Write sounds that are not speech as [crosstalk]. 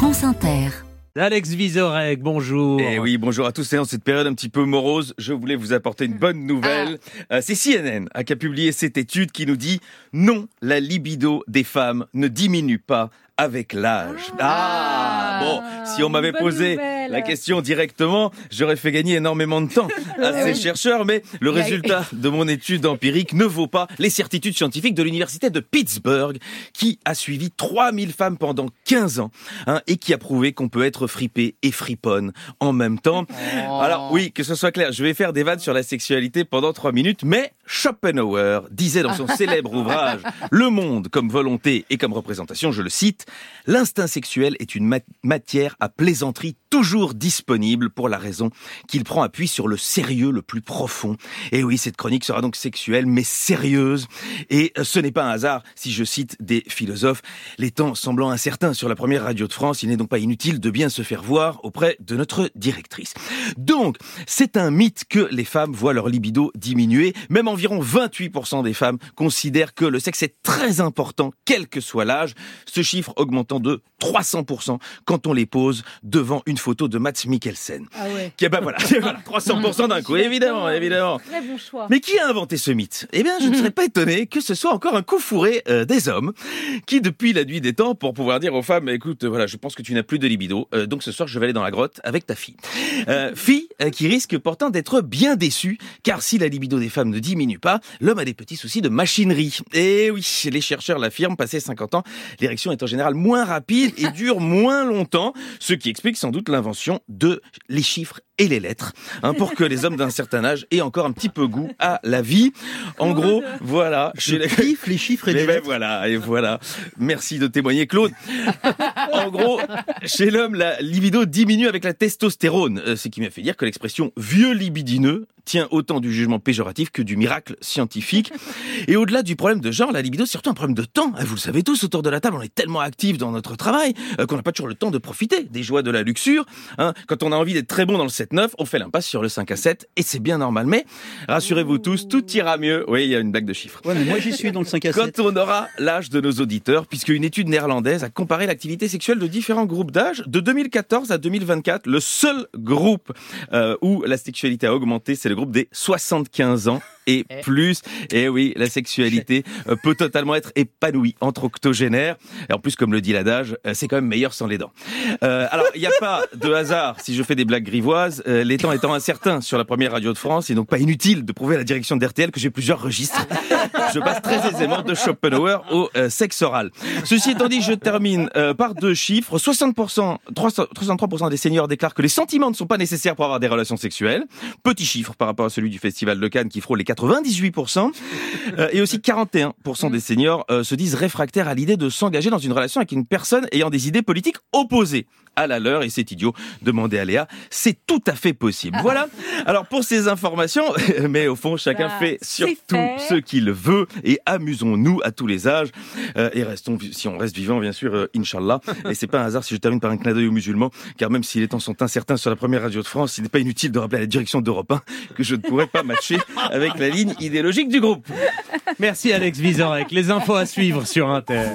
France Inter. Alex Vizorek, bonjour. Eh oui, bonjour à tous. Et en cette période un petit peu morose, je voulais vous apporter une bonne nouvelle. Euh, c'est CNN hein, qui a publié cette étude qui nous dit non, la libido des femmes ne diminue pas avec l'âge. Ah, bon, si on m'avait posé nouvelle. la question directement, j'aurais fait gagner énormément de temps [laughs] à ces chercheurs, mais le résultat de mon étude empirique ne vaut pas les certitudes scientifiques de l'université de Pittsburgh, qui a suivi 3000 femmes pendant 15 ans, hein, et qui a prouvé qu'on peut être fripé et friponne en même temps. Alors oui, que ce soit clair, je vais faire des vannes sur la sexualité pendant 3 minutes, mais Schopenhauer disait dans son [laughs] célèbre ouvrage Le monde comme volonté et comme représentation, je le cite, L'instinct sexuel est une ma- matière à plaisanterie toujours disponible pour la raison qu'il prend appui sur le sérieux le plus profond. Et oui, cette chronique sera donc sexuelle mais sérieuse. Et ce n'est pas un hasard si je cite des philosophes. Les temps semblant incertains sur la première radio de France, il n'est donc pas inutile de bien se faire voir auprès de notre directrice. Donc, c'est un mythe que les femmes voient leur libido diminuer. Même environ 28% des femmes considèrent que le sexe est très important, quel que soit l'âge. Ce chiffre augmentant de 300% quand on les pose devant une photo de Mats Mikkelsen. Ah ouais. Qui, bah voilà, [laughs] voilà, 300% d'un coup, évidemment, évidemment. Très bon choix. Mais qui a inventé ce mythe? Eh bien, je ne serais pas étonné que ce soit encore un coup fourré euh, des hommes qui, depuis la nuit des temps, pour pouvoir dire aux femmes, écoute, voilà, je pense que tu n'as plus de libido, euh, donc ce soir je vais aller dans la grotte avec ta fille. Euh, fille qui risque pourtant d'être bien déçue, car si la libido des femmes ne diminue pas, l'homme a des petits soucis de machinerie. Et oui, les chercheurs l'affirment, passé 50 ans, l'érection est en général moins rapide et dure moins longtemps, ce qui explique sans doute l'invention de les chiffres et les lettres, hein, pour que les hommes d'un certain âge aient encore un petit peu goût à la vie. En gros, voilà. Chez les... Kiffe les chiffres et les ben lettres. voilà, et voilà. Merci de témoigner, Claude. en gros, chez l'homme, la libido diminue avec la testostérone, euh, ce qui m'a fait dire que l'expression vieux libidineux tient autant du jugement péjoratif que du miracle scientifique. Et au-delà du problème de genre, la libido, c'est surtout un problème de temps. Vous le savez tous, autour de la table, on est tellement actifs dans notre travail euh, qu'on n'a pas toujours le temps de profiter des joies de la luxure. hein. Quand on a envie d'être très bon dans le 7-9, on fait l'impasse sur le 5 à 7, et c'est bien normal. Mais rassurez-vous tous, tout ira mieux. Oui, il y a une blague de chiffres Ouais, mais moi j'y suis dans le 5 à 7. quand on aura l'âge de nos auditeurs, puisque une étude néerlandaise a comparé l'activité sexuelle de différents groupes d'âge de 2014 à 2024. Le seul groupe euh, où la sexualité a augmenté, c'est le groupe des 75 ans et plus. Et oui, la sexualité euh, peut totalement être épanouie entre octogénaires. Et en plus, comme le dit l'adage, euh, c'est quand même meilleur sans les dents. Euh, alors, il n'y a pas de hasard si je fais des blagues grivoises. Euh, les temps étant incertains sur la première radio de France, il n'est donc pas inutile de prouver à la direction d'RTL que j'ai plusieurs registres. Je passe très aisément de Schopenhauer au euh, sexe oral. Ceci étant dit, je termine par deux chiffres. 60%, 300 63% des seniors déclarent que les sentiments ne sont pas nécessaires pour avoir des relations sexuelles. Petit chiffre par rapport à celui du Festival de Cannes qui frôle les 98%. Euh, et aussi 41% des seniors euh, se disent réfractaires à l'idée de s'engager dans une relation avec une personne ayant des idées politiques opposées à la leur. Et c'est idiot. Demandez à Léa. C'est tout à fait possible. Voilà. Alors pour ces informations, [laughs] mais au fond, chacun Ça, fait surtout fait. ce qu'il veut et amusons-nous à tous les âges Euh, et restons si on reste vivant bien sûr euh, inchallah et c'est pas un hasard si je termine par un clin d'œil aux musulmans car même si les temps sont incertains sur la première radio de France il n'est pas inutile de rappeler à la direction d'Europe 1 que je ne pourrais pas matcher avec la ligne idéologique du groupe Merci Alex Vizorek. Les infos à suivre sur Inter.